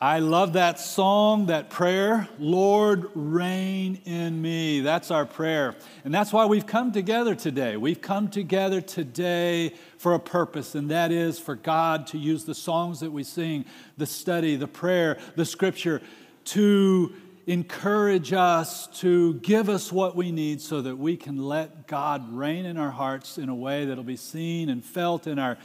I love that song, that prayer, Lord, reign in me. That's our prayer. And that's why we've come together today. We've come together today for a purpose, and that is for God to use the songs that we sing, the study, the prayer, the scripture to encourage us, to give us what we need so that we can let God reign in our hearts in a way that'll be seen and felt in our,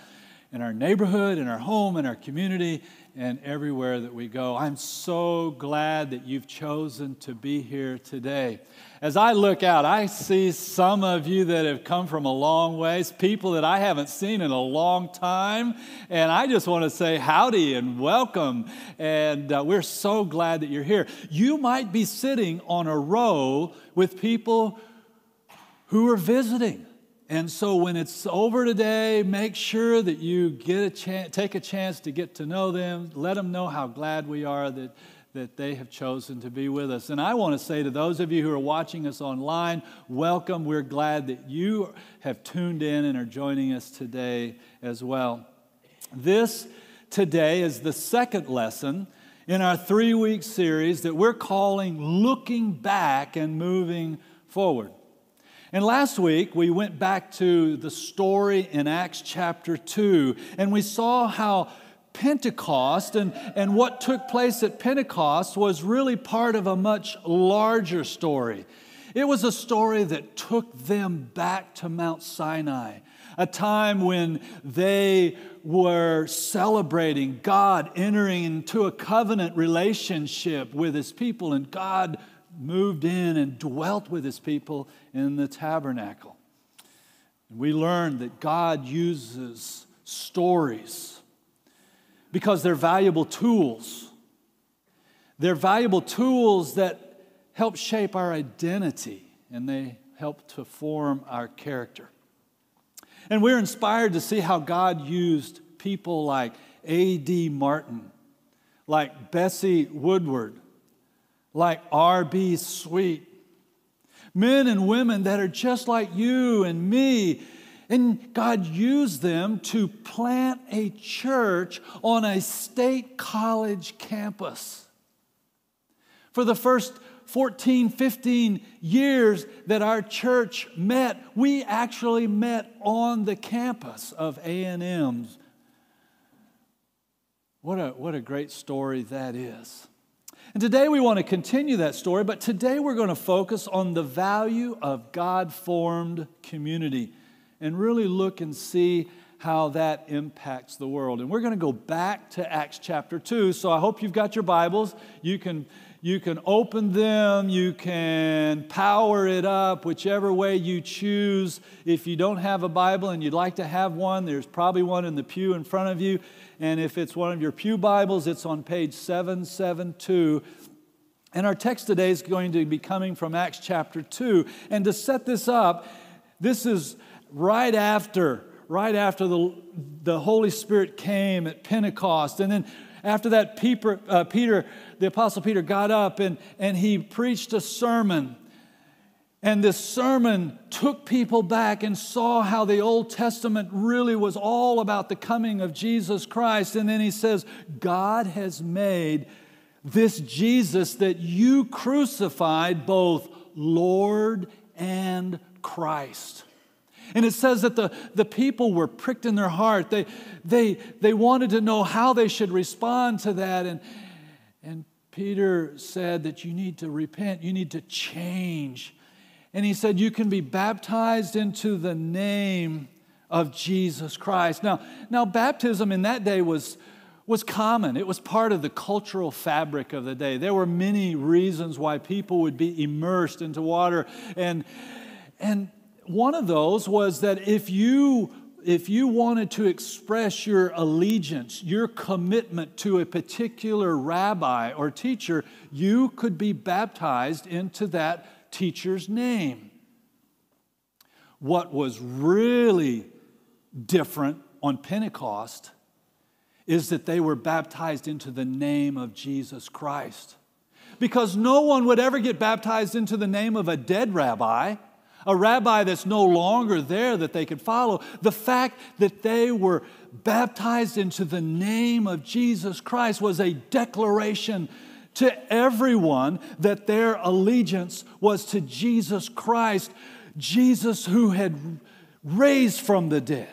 in our neighborhood, in our home, in our community and everywhere that we go. I'm so glad that you've chosen to be here today. As I look out, I see some of you that have come from a long ways, people that I haven't seen in a long time. And I just want to say howdy and welcome. And uh, we're so glad that you're here. You might be sitting on a row with people who are visiting. And so when it's over today, make sure that you get a chance, take a chance to get to know them. Let them know how glad we are that, that they have chosen to be with us. And I want to say to those of you who are watching us online, welcome. We're glad that you have tuned in and are joining us today as well. This today is the second lesson in our three week series that we're calling Looking Back and Moving Forward. And last week, we went back to the story in Acts chapter 2, and we saw how Pentecost and, and what took place at Pentecost was really part of a much larger story. It was a story that took them back to Mount Sinai, a time when they were celebrating God entering into a covenant relationship with his people and God moved in and dwelt with his people in the tabernacle. We learned that God uses stories because they're valuable tools. They're valuable tools that help shape our identity and they help to form our character. And we're inspired to see how God used people like A.D. Martin, like Bessie Woodward, like R.B. Sweet, men and women that are just like you and me. And God used them to plant a church on a state college campus. For the first 14, 15 years that our church met, we actually met on the campus of A&M's. What a, what a great story that is. And today we want to continue that story, but today we're going to focus on the value of God formed community and really look and see how that impacts the world. And we're going to go back to Acts chapter 2. So I hope you've got your Bibles. You can you can open them, you can power it up, whichever way you choose. If you don't have a Bible and you'd like to have one, there's probably one in the pew in front of you. And if it's one of your Pew Bibles, it's on page 772. And our text today is going to be coming from Acts chapter 2. And to set this up, this is right after right after the, the Holy Spirit came at Pentecost. And then after that, Peter, uh, Peter, the Apostle Peter, got up and, and he preached a sermon. And this sermon took people back and saw how the Old Testament really was all about the coming of Jesus Christ. And then he says, God has made this Jesus that you crucified both Lord and Christ. And it says that the, the people were pricked in their heart. They, they, they wanted to know how they should respond to that. And, and Peter said that you need to repent, you need to change. And he said, You can be baptized into the name of Jesus Christ. Now, now baptism in that day was, was common. It was part of the cultural fabric of the day. There were many reasons why people would be immersed into water. And, and one of those was that if you if you wanted to express your allegiance, your commitment to a particular rabbi or teacher, you could be baptized into that teacher's name. What was really different on Pentecost is that they were baptized into the name of Jesus Christ. Because no one would ever get baptized into the name of a dead rabbi a rabbi that's no longer there that they could follow. The fact that they were baptized into the name of Jesus Christ was a declaration to everyone that their allegiance was to Jesus Christ, Jesus who had raised from the dead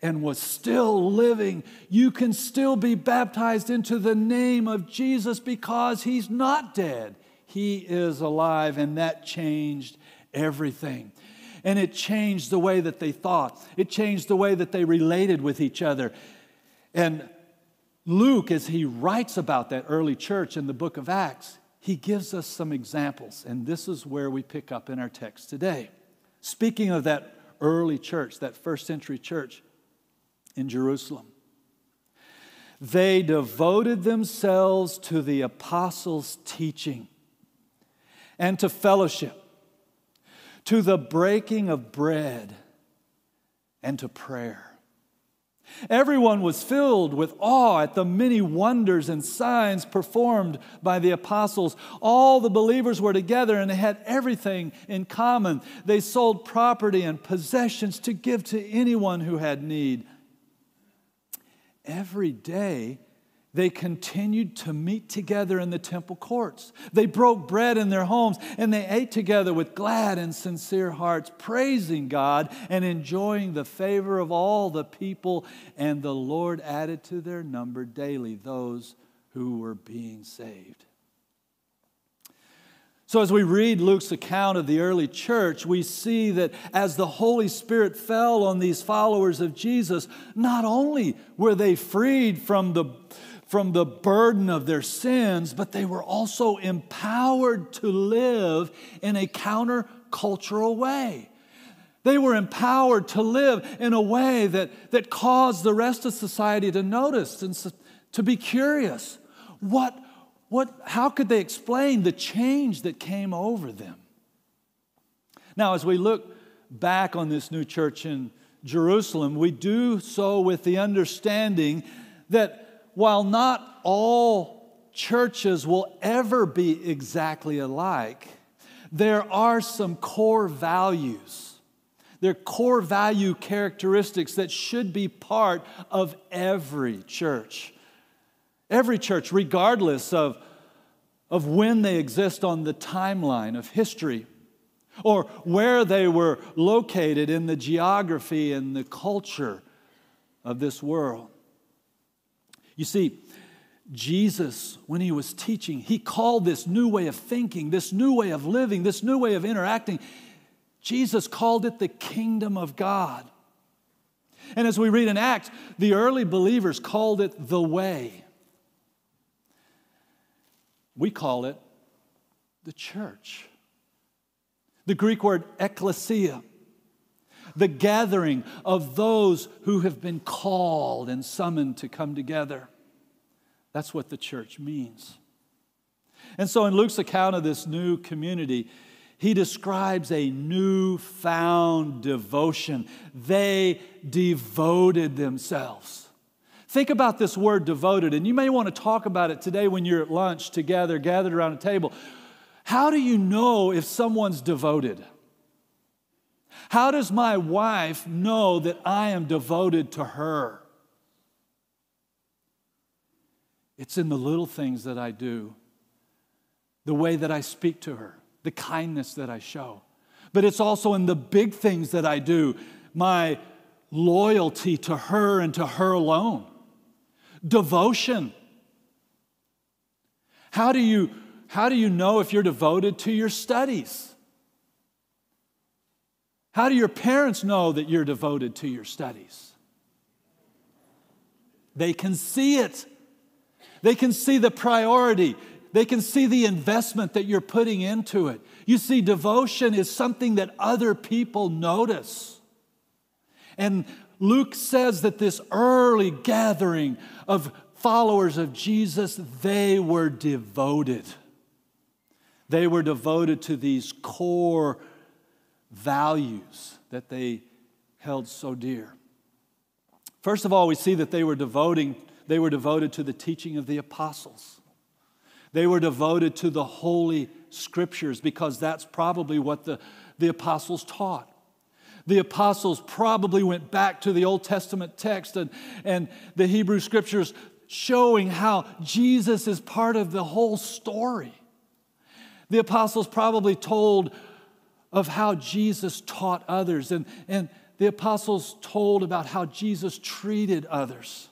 and was still living. You can still be baptized into the name of Jesus because he's not dead. He is alive, and that changed everything. And it changed the way that they thought, it changed the way that they related with each other. And Luke, as he writes about that early church in the book of Acts, he gives us some examples. And this is where we pick up in our text today. Speaking of that early church, that first century church in Jerusalem, they devoted themselves to the apostles' teaching and to fellowship to the breaking of bread and to prayer. Everyone was filled with awe at the many wonders and signs performed by the apostles. All the believers were together and they had everything in common. They sold property and possessions to give to anyone who had need. Every day, they continued to meet together in the temple courts. They broke bread in their homes and they ate together with glad and sincere hearts, praising God and enjoying the favor of all the people. And the Lord added to their number daily those who were being saved. So, as we read Luke's account of the early church, we see that as the Holy Spirit fell on these followers of Jesus, not only were they freed from the from the burden of their sins, but they were also empowered to live in a countercultural way. They were empowered to live in a way that, that caused the rest of society to notice and to be curious. What, what, how could they explain the change that came over them? Now, as we look back on this new church in Jerusalem, we do so with the understanding that while not all churches will ever be exactly alike, there are some core values. There are core value characteristics that should be part of every church. Every church, regardless of, of when they exist on the timeline of history or where they were located in the geography and the culture of this world. You see, Jesus, when he was teaching, he called this new way of thinking, this new way of living, this new way of interacting, Jesus called it the kingdom of God. And as we read in Acts, the early believers called it the way. We call it the church. The Greek word ekklesia the gathering of those who have been called and summoned to come together. That's what the church means. And so, in Luke's account of this new community, he describes a new-found devotion. They devoted themselves. Think about this word devoted, and you may want to talk about it today when you're at lunch together, gathered around a table. How do you know if someone's devoted? How does my wife know that I am devoted to her? It's in the little things that I do, the way that I speak to her, the kindness that I show. But it's also in the big things that I do, my loyalty to her and to her alone. Devotion. How do you, how do you know if you're devoted to your studies? How do your parents know that you're devoted to your studies? They can see it. They can see the priority. They can see the investment that you're putting into it. You see, devotion is something that other people notice. And Luke says that this early gathering of followers of Jesus, they were devoted. They were devoted to these core values that they held so dear. First of all, we see that they were devoting, they were devoted to the teaching of the apostles. They were devoted to the holy scriptures because that's probably what the, the apostles taught. The apostles probably went back to the Old Testament text and, and the Hebrew scriptures showing how Jesus is part of the whole story. The apostles probably told of how Jesus taught others, and, and the apostles told about how Jesus treated others,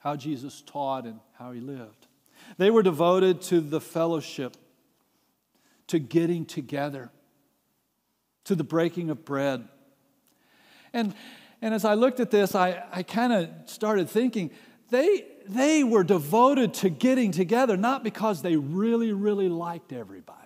how Jesus taught and how he lived. They were devoted to the fellowship, to getting together, to the breaking of bread. And, and as I looked at this, I, I kind of started thinking they, they were devoted to getting together, not because they really, really liked everybody.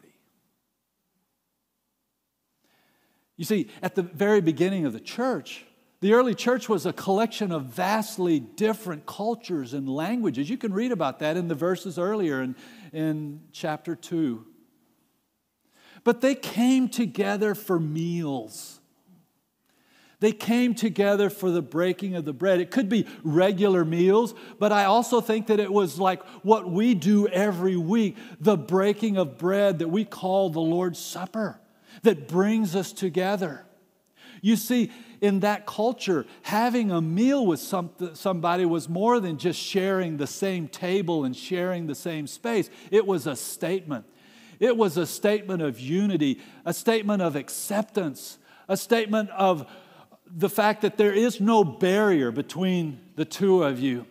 You see, at the very beginning of the church, the early church was a collection of vastly different cultures and languages. You can read about that in the verses earlier in, in chapter 2. But they came together for meals. They came together for the breaking of the bread. It could be regular meals, but I also think that it was like what we do every week the breaking of bread that we call the Lord's Supper, that brings us together. You see, in that culture, having a meal with some, somebody was more than just sharing the same table and sharing the same space. It was a statement. It was a statement of unity, a statement of acceptance, a statement of the fact that there is no barrier between the two of you.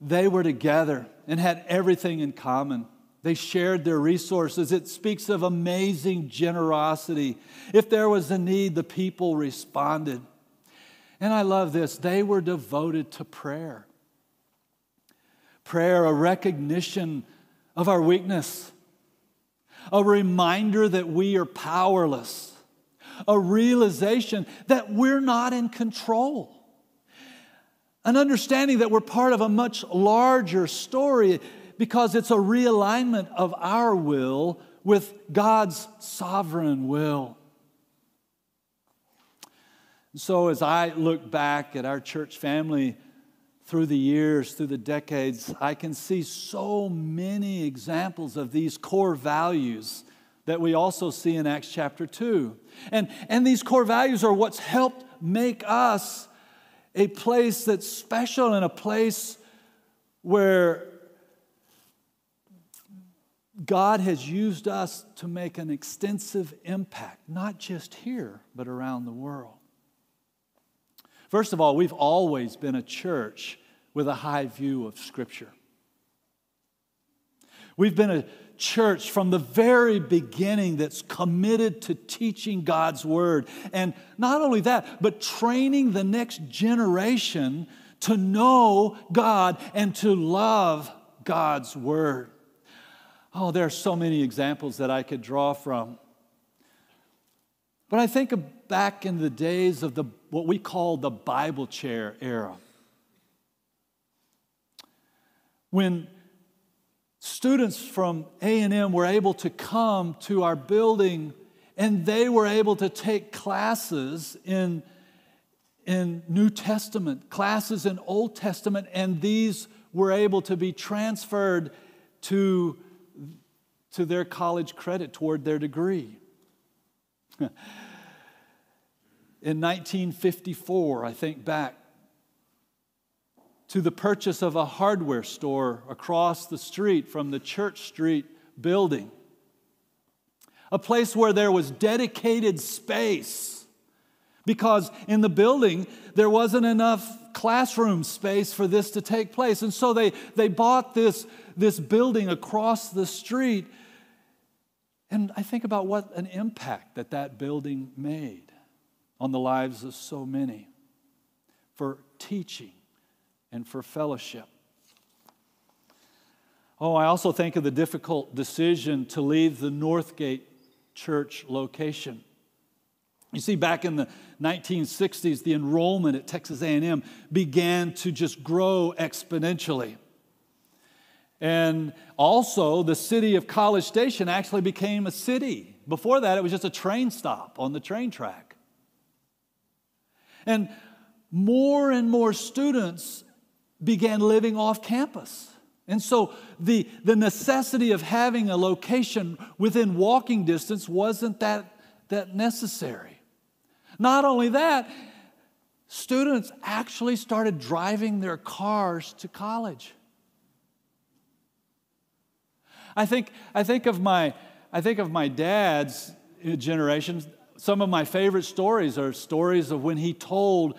They were together and had everything in common. They shared their resources. It speaks of amazing generosity. If there was a need, the people responded. And I love this they were devoted to prayer. Prayer, a recognition of our weakness, a reminder that we are powerless a realization that we're not in control, an understanding that we're part of a much larger story because it's a realignment of our will with God's sovereign will. So, as I look back at our church family through the years, through the decades, I can see so many examples of these core values that we also see in Acts chapter 2. And, and these core values are what's helped make us a place that's special and a place where God has used us to make an extensive impact, not just here, but around the world. First of all, we've always been a church with a high view of Scripture. We've been a church from the very beginning that's committed to teaching God's word. And not only that, but training the next generation to know God and to love God's word. Oh, there are so many examples that I could draw from. But I think back in the days of the what we call the Bible chair era. When students from a&m were able to come to our building and they were able to take classes in, in new testament classes in old testament and these were able to be transferred to, to their college credit toward their degree in 1954 i think back to the purchase of a hardware store across the street from the Church Street building. A place where there was dedicated space because in the building there wasn't enough classroom space for this to take place. And so they, they bought this, this building across the street. And I think about what an impact that that building made on the lives of so many for teaching and for fellowship. Oh, I also think of the difficult decision to leave the Northgate church location. You see, back in the 1960s, the enrollment at Texas A&M began to just grow exponentially. And also, the city of College Station actually became a city. Before that, it was just a train stop on the train track. And more and more students began living off campus. And so the, the necessity of having a location within walking distance wasn't that, that necessary. Not only that, students actually started driving their cars to college. I think, I think, of, my, I think of my dad's generation. Some of my favorite stories are stories of when he told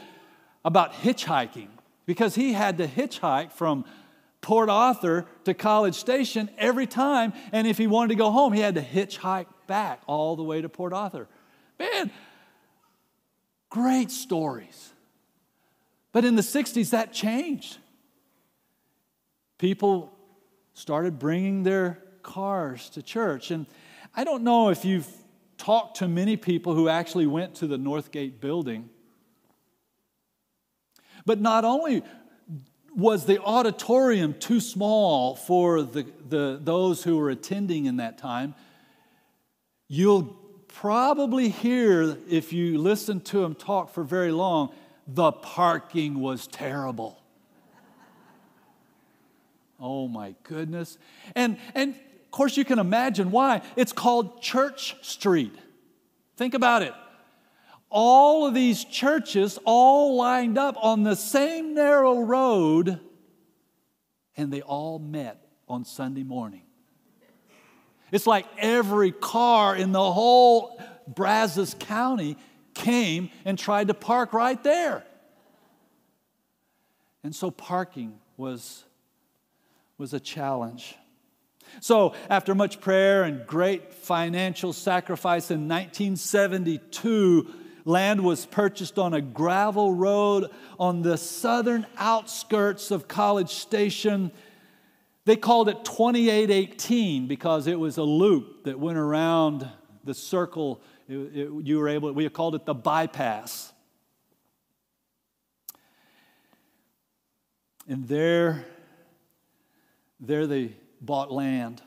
about hitchhiking because he had to hitchhike from Port Arthur to College Station every time. And if he wanted to go home, he had to hitchhike back all the way to Port Arthur. Man, great stories. But in the 60s, that changed. People started bringing their cars to church. And I don't know if you've talked to many people who actually went to the Northgate building. But not only was the auditorium too small for the, the, those who were attending in that time? You'll probably hear, if you listen to him talk for very long, the parking was terrible. oh my goodness. And, and course, you can imagine why. It's called Church Street. Think about it all of these churches all lined up on the same narrow road, and they all met on Sunday morning. It's like every car in the whole Brazos County came and tried to park right there. And so parking was, was a challenge. So, after much prayer and great financial sacrifice in 1972, Land was purchased on a gravel road on the southern outskirts of College Station. They called it 2818 because it was a loop that went around the circle. It, it, you were able, we called it the bypass. And there, there they bought land.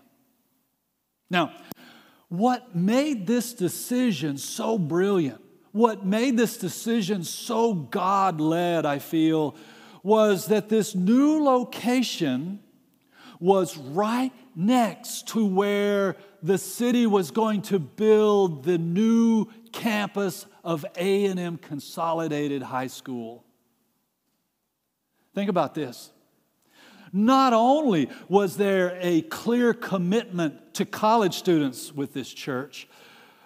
Now, what made this decision so brilliant what made this decision so God led, I feel, was that this new location was right next to where the city was going to build the new campus of A&M Consolidated High School. Think about this. Not only was there a clear commitment to college students with this church,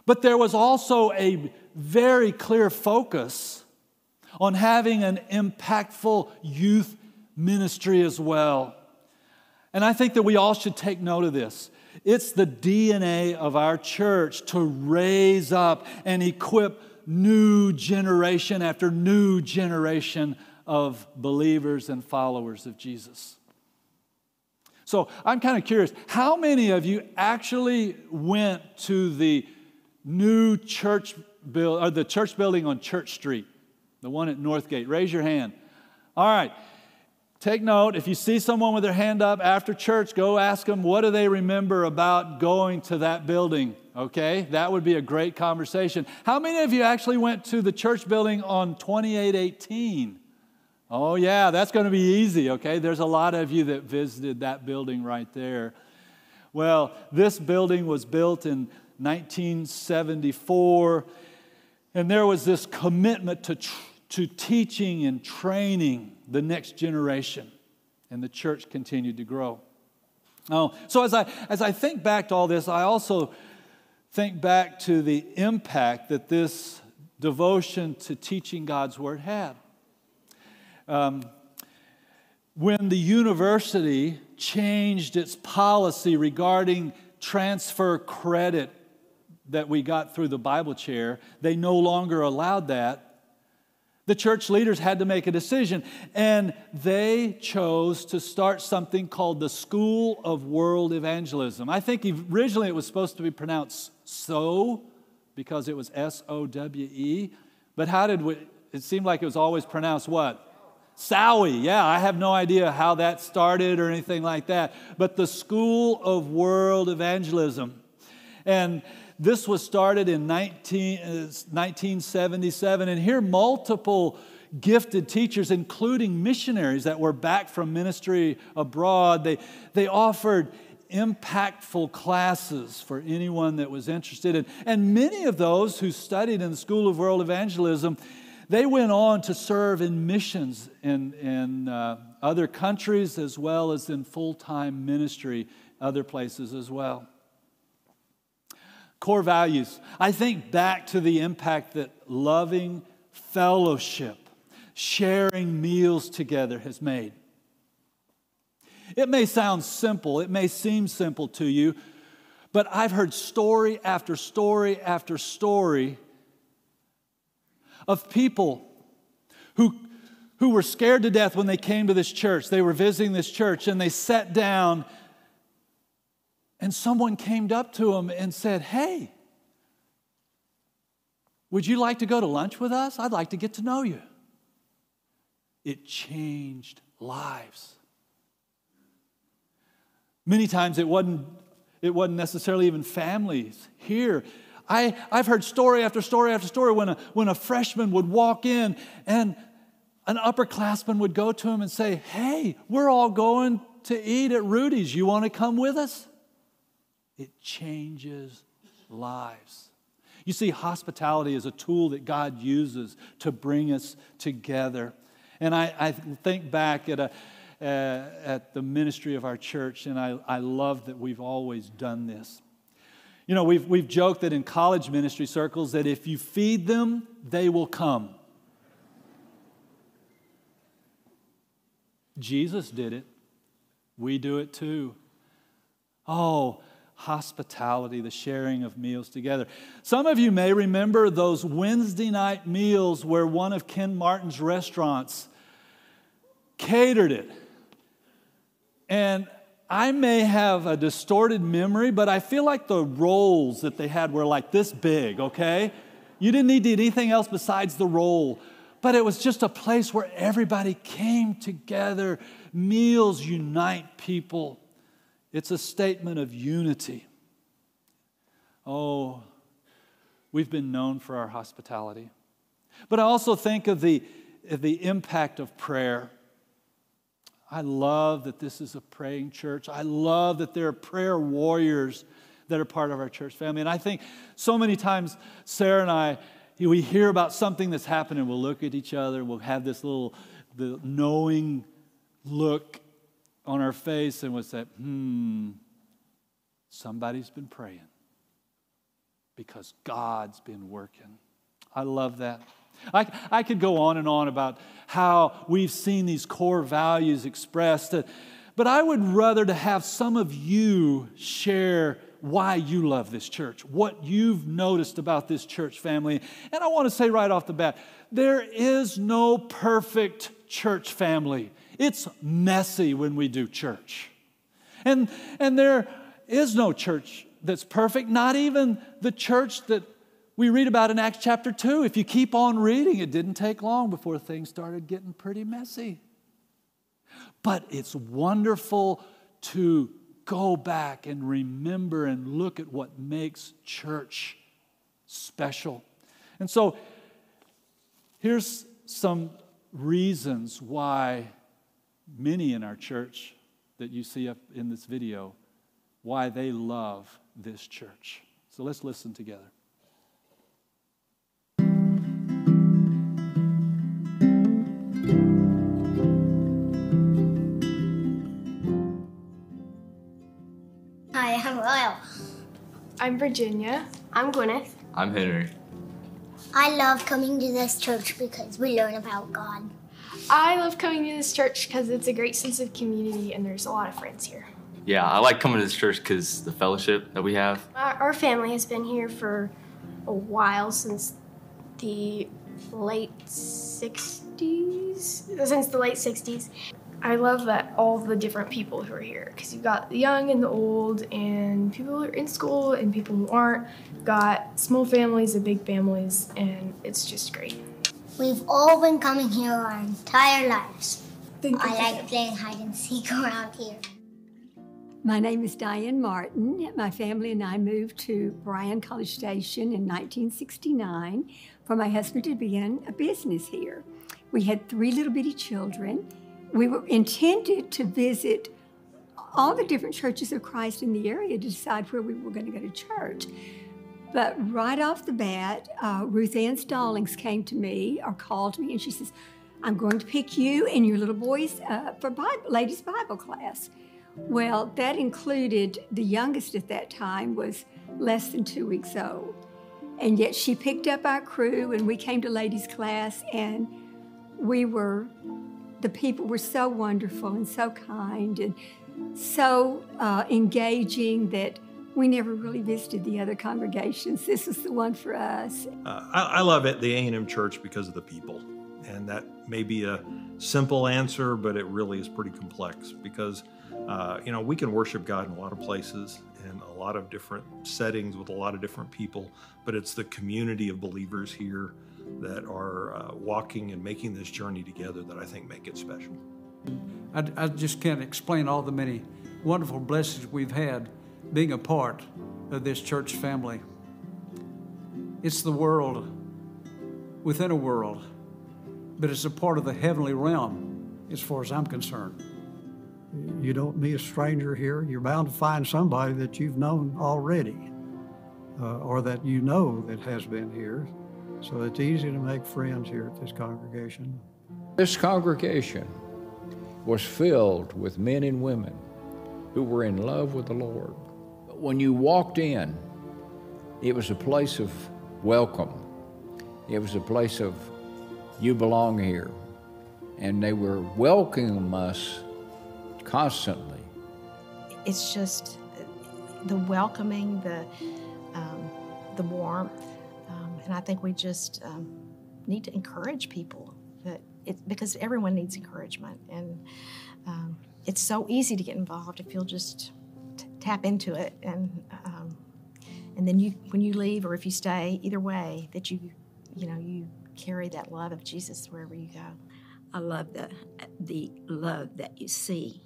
but there was also a very clear focus on having an impactful youth ministry as well. And I think that we all should take note of this. It's the DNA of our church to raise up and equip new generation after new generation of believers and followers of Jesus. So I'm kind of curious how many of you actually went to the new church build, or the church building on Church Street, the one at Northgate. Raise your hand. All right. Take note. If you see someone with their hand up after church, go ask them what do they remember about going to that building. Okay, that would be a great conversation. How many of you actually went to the church building on 2818? Oh, yeah, that's going to be easy, okay? There's a lot of you that visited that building right there. Well, this building was built in 1974 and there was this commitment to, to teaching and training the next generation. And the church continued to grow. Oh, so as I, as I think back to all this, I also think back to the impact that this devotion to teaching God's Word had. Um, when the university changed its policy regarding transfer credit that we got through the Bible chair, they no longer allowed that. The church leaders had to make a decision, and they chose to start something called the School of World Evangelism. I think originally it was supposed to be pronounced so because it was S O W E, but how did we, it seemed like it was always pronounced what? Sowie, yeah, I have no idea how that started or anything like that. But the School of World Evangelism. And this was started in 19, 1977, uh, and here multiple gifted teachers, including missionaries that were back from ministry abroad. They, they offered impactful classes for anyone that was interested. And, and many of those who studied in the School of World Evangelism, they went on to serve in missions in, in uh, other countries as well as in full time ministry, other places as well. Core values. I think back to the impact that loving fellowship, sharing meals together has made. It may sound simple, it may seem simple to you, but I've heard story after story after story of people who, who were scared to death when they came to this church. They were visiting this church and they sat down, and someone came up to them and said, Hey, would you like to go to lunch with us? I'd like to get to know you. It changed lives. Many times it wasn't, it wasn't necessarily even families here. I, I've heard story after story after story when a, when a freshman would walk in and an upperclassman would go to him and say, Hey, we're all going to eat at Rudy's. You want to come with us? It changes lives. You see, hospitality is a tool that God uses to bring us together. And I, I think back at, a, uh, at the ministry of our church, and I, I love that we've always done this. You know, we've, we've joked that in college ministry circles that if you feed them, they will come. Jesus did it. We do it too. Oh, hospitality, the sharing of meals together. Some of you may remember those Wednesday night meals where one of Ken Martin's restaurants catered it. And I may have a distorted memory, but I feel like the rolls that they had were like this big, okay? You didn't need anything else besides the roll. But it was just a place where everybody came together. Meals unite people. It's a statement of unity. Oh, we've been known for our hospitality. But I also think of the, of the impact of prayer. I love that this is a praying church. I love that there are prayer warriors that are part of our church family. And I think so many times, Sarah and I, we hear about something that's happening, we'll look at each other, we'll have this little the knowing look on our face and we'll say, hmm, somebody's been praying because God's been working. I love that. I, I could go on and on about how we've seen these core values expressed, uh, but I would rather to have some of you share why you love this church, what you've noticed about this church family. And I want to say right off the bat there is no perfect church family. It's messy when we do church. And, and there is no church that's perfect, not even the church that we read about in Acts chapter 2. If you keep on reading, it didn't take long before things started getting pretty messy. But it's wonderful to go back and remember and look at what makes church special. And so here's some reasons why many in our church that you see up in this video why they love this church. So let's listen together. I'm Virginia. I'm Gwyneth. I'm Henry. I love coming to this church because we learn about God. I love coming to this church because it's a great sense of community and there's a lot of friends here. Yeah, I like coming to this church because the fellowship that we have. Our, our family has been here for a while since the late 60s, since the late 60s. I love that all the different people who are here because you've got the young and the old, and people who are in school and people who aren't. You've got small families and big families, and it's just great. We've all been coming here our entire lives. Thank you. I like playing hide and seek around here. My name is Diane Martin. My family and I moved to Bryan College Station in 1969 for my husband to begin a business here. We had three little bitty children. We were intended to visit all the different churches of Christ in the area to decide where we were going to go to church. But right off the bat, uh, Ruth Ann Stallings came to me or called me and she says, I'm going to pick you and your little boys uh, for Bible, ladies' Bible class. Well, that included the youngest at that time was less than two weeks old. And yet she picked up our crew and we came to ladies' class and we were, the people were so wonderful and so kind and so uh, engaging that we never really visited the other congregations. This was the one for us. Uh, I, I, love it, the A&M Church, because of the people. And that may be a simple answer, but it really is pretty complex because, uh, you know, we can worship God in a lot of places in a lot of different settings with a lot of different people, but it's the community of believers here that are uh, walking and making this journey together that I think make it special. I, I just can't explain all the many wonderful blessings we've had being a part of this church family. It's the world within a world, but it's a part of the heavenly realm as far as I'm concerned. You don't meet a stranger here. You're bound to find somebody that you've known already uh, or that you know that has been here. So it's easy to make friends here at this congregation. This congregation was filled with men and women who were in love with the Lord. But when you walked in, it was a place of welcome. It was a place of, you belong here. And they were welcoming us constantly. It's just the welcoming, the, um, the warmth. And I think we just um, need to encourage people that it, because everyone needs encouragement. And um, it's so easy to get involved if you'll just t- tap into it. And, um, and then you, when you leave or if you stay, either way, that you, you know, you carry that love of Jesus wherever you go. I love the, the love that you see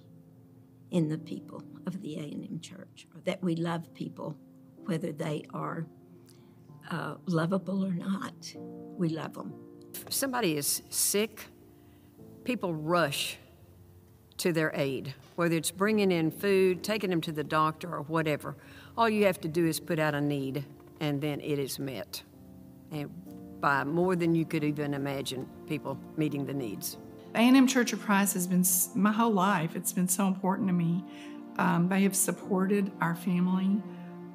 in the people of the A&M Church, or that we love people, whether they are uh, lovable or not. We love them. If somebody is sick, people rush to their aid, whether it's bringing in food, taking them to the doctor, or whatever. All you have to do is put out a need, and then it is met. And by more than you could even imagine, people meeting the needs. A&M Church of Christ has been my whole life. It's been so important to me. Um, they have supported our family.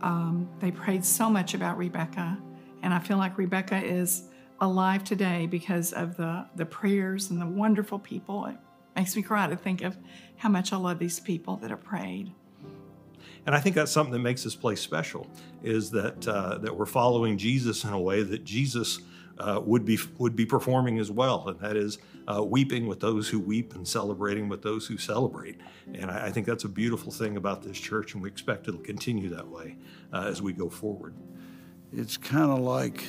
Um, they prayed so much about Rebecca, and I feel like Rebecca is alive today because of the, the prayers and the wonderful people. It makes me cry to think of how much I love these people that have prayed. And I think that's something that makes this place special is that uh, that we're following Jesus in a way that Jesus uh, would be would be performing as well, and that is uh, weeping with those who weep and celebrating with those who celebrate. And I, I, think that's a beautiful thing about this church, and we expect it'll continue that way uh, as we go forward. It's kind of like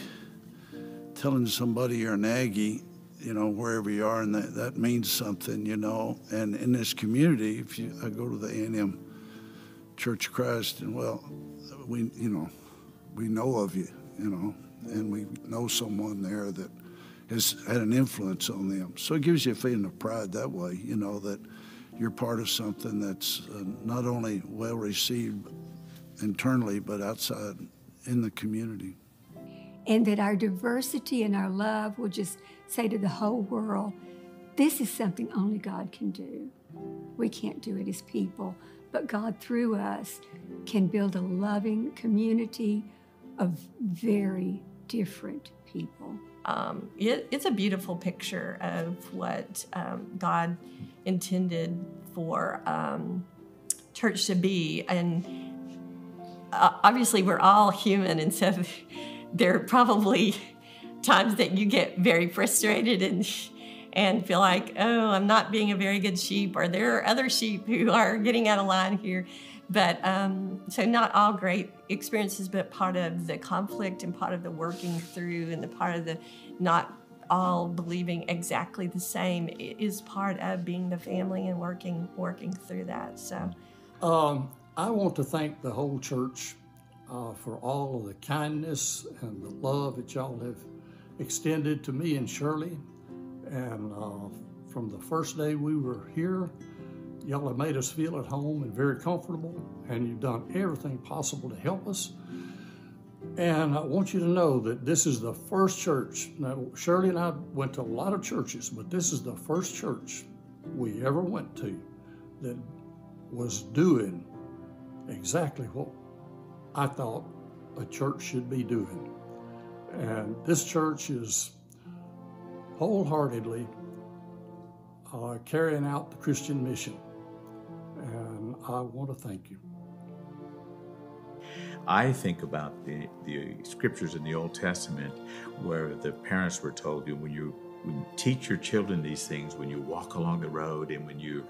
telling somebody you're an Aggie, you know, wherever you are, and that, that means something, you know. And in this community, if you I go to the A&M Church of Christ, and well, we you know, we know of you, you know, and we know someone there that has had an influence on them. So it gives you a feeling of pride that way, you know, that you're part of something that's uh, not only well received internally, but outside in the community and that our diversity and our love will just say to the whole world, this is something only God can do. We can't do it as people, but God through us can build a loving community of very different people. Um, it, it's a beautiful picture of what um, God intended for um, church to be. And uh, obviously, we're all human, and so there are probably times that you get very frustrated and and feel like, oh, I'm not being a very good sheep, or there are other sheep who are getting out of line here. But um, so not all great experiences, but part of the conflict and part of the working through and the part of the not all believing exactly the same is part of being the family and working working through that. So, um, I want to thank the whole church uh, for all of the kindness and the love that y'all have extended to me and Shirley. And uh, from the first day we were here, y'all have made us feel at home and very comfortable, and you've done everything possible to help us. And I want you to know that this is the first church. Now, Shirley and I went to a lot of churches, but this is the first church we ever went to that was doing exactly what I thought a church should be doing. And this church is wholeheartedly uh, carrying out the Christian mission. I want to thank you. I think about the, the scriptures in the Old Testament where the parents were told you when you when you teach your children these things, when you walk along the road, and when you,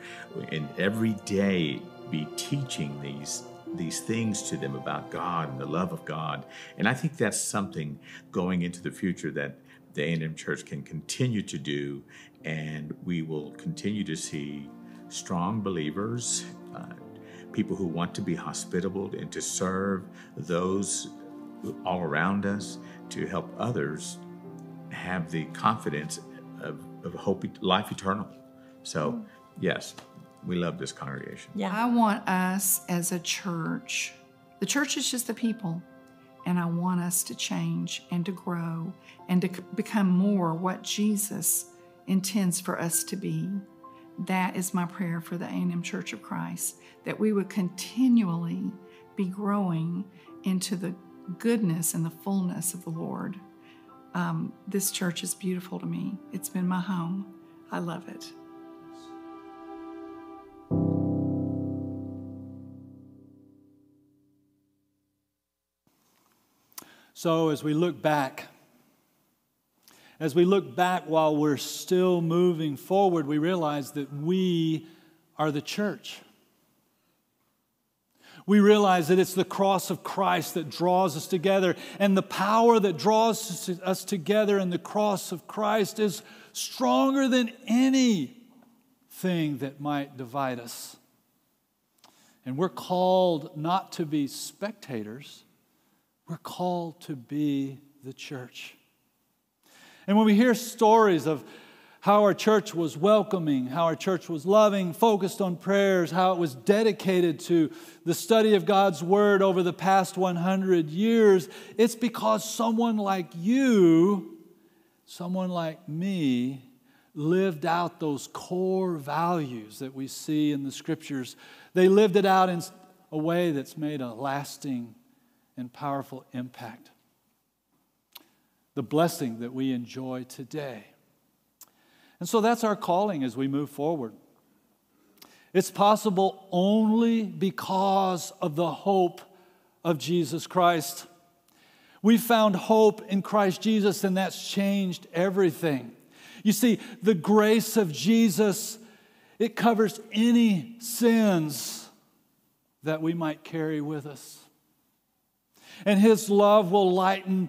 and every day be teaching these these things to them about God and the love of God. And I think that's something going into the future that the A&M Church can continue to do, and we will continue to see strong believers, uh, people who want to be hospitable and to serve those all around us, to help others have the confidence of, of hope, life eternal. So, hmm. yes, we love this congregation. Yeah. I want us as a church, the church is just the people, and I want us to change and to grow and to become more what Jesus intends for us to be. That is my prayer for the A&M Church of Christ, that we would continually be growing into the goodness and the fullness of the Lord. Um, this church is beautiful to me. It's been my home. I love it. So, as we look back, as we look back while we're still moving forward, we realize that we are the church. We realize that it's the cross of Christ that draws us together, and the power that draws us together in the cross of Christ is stronger than anything that might divide us. And we're called not to be spectators, we're called to be the church. And when we hear stories of how our church was welcoming, how our church was loving, focused on prayers, how it was dedicated to the study of God's Word over the past 100 years, it's because someone like you, someone like me, lived out those core values that we see in the Scriptures. They lived it out in a way that's made a lasting and powerful impact. The blessing that we enjoy today and so that's our calling as we move forward. It's possible only because of the hope of Jesus Christ. We found hope in Christ Jesus, and that's changed everything. You see, the grace of Jesus, it covers any sins that we might carry with us. And His love will lighten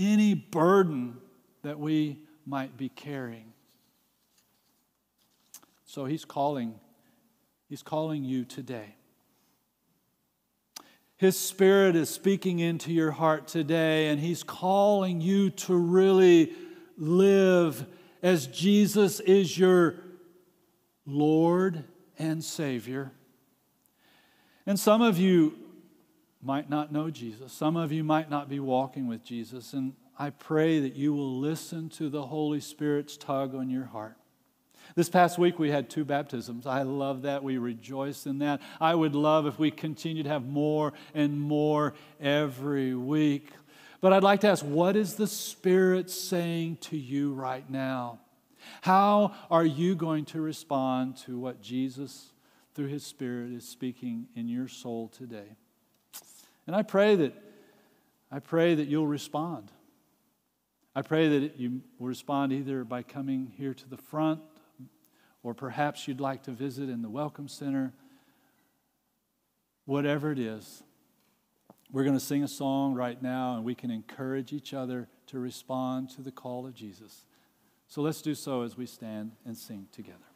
any burden that we might be carrying. So he's calling, he's calling you today. His Spirit is speaking into your heart today, and He's calling you to really live as Jesus is your Lord and Savior. And some of you might not know Jesus, some of you might not be walking with Jesus, and I pray that you will listen to the Holy Spirit's tug on your heart. This past week we had two baptisms. I love that. We rejoice in that. I would love if we continued to have more and more every week. But I'd like to ask what is the Spirit saying to you right now? How are you going to respond to what Jesus, through His Spirit, is speaking in your soul today? And I pray that I pray that you'll respond. I pray that you will respond either by coming here to the front or perhaps you'd like to visit in the Welcome Center, whatever it is, we're going to sing a song right now and we can encourage each other to respond to the call of Jesus. So let's do so as we stand and sing together.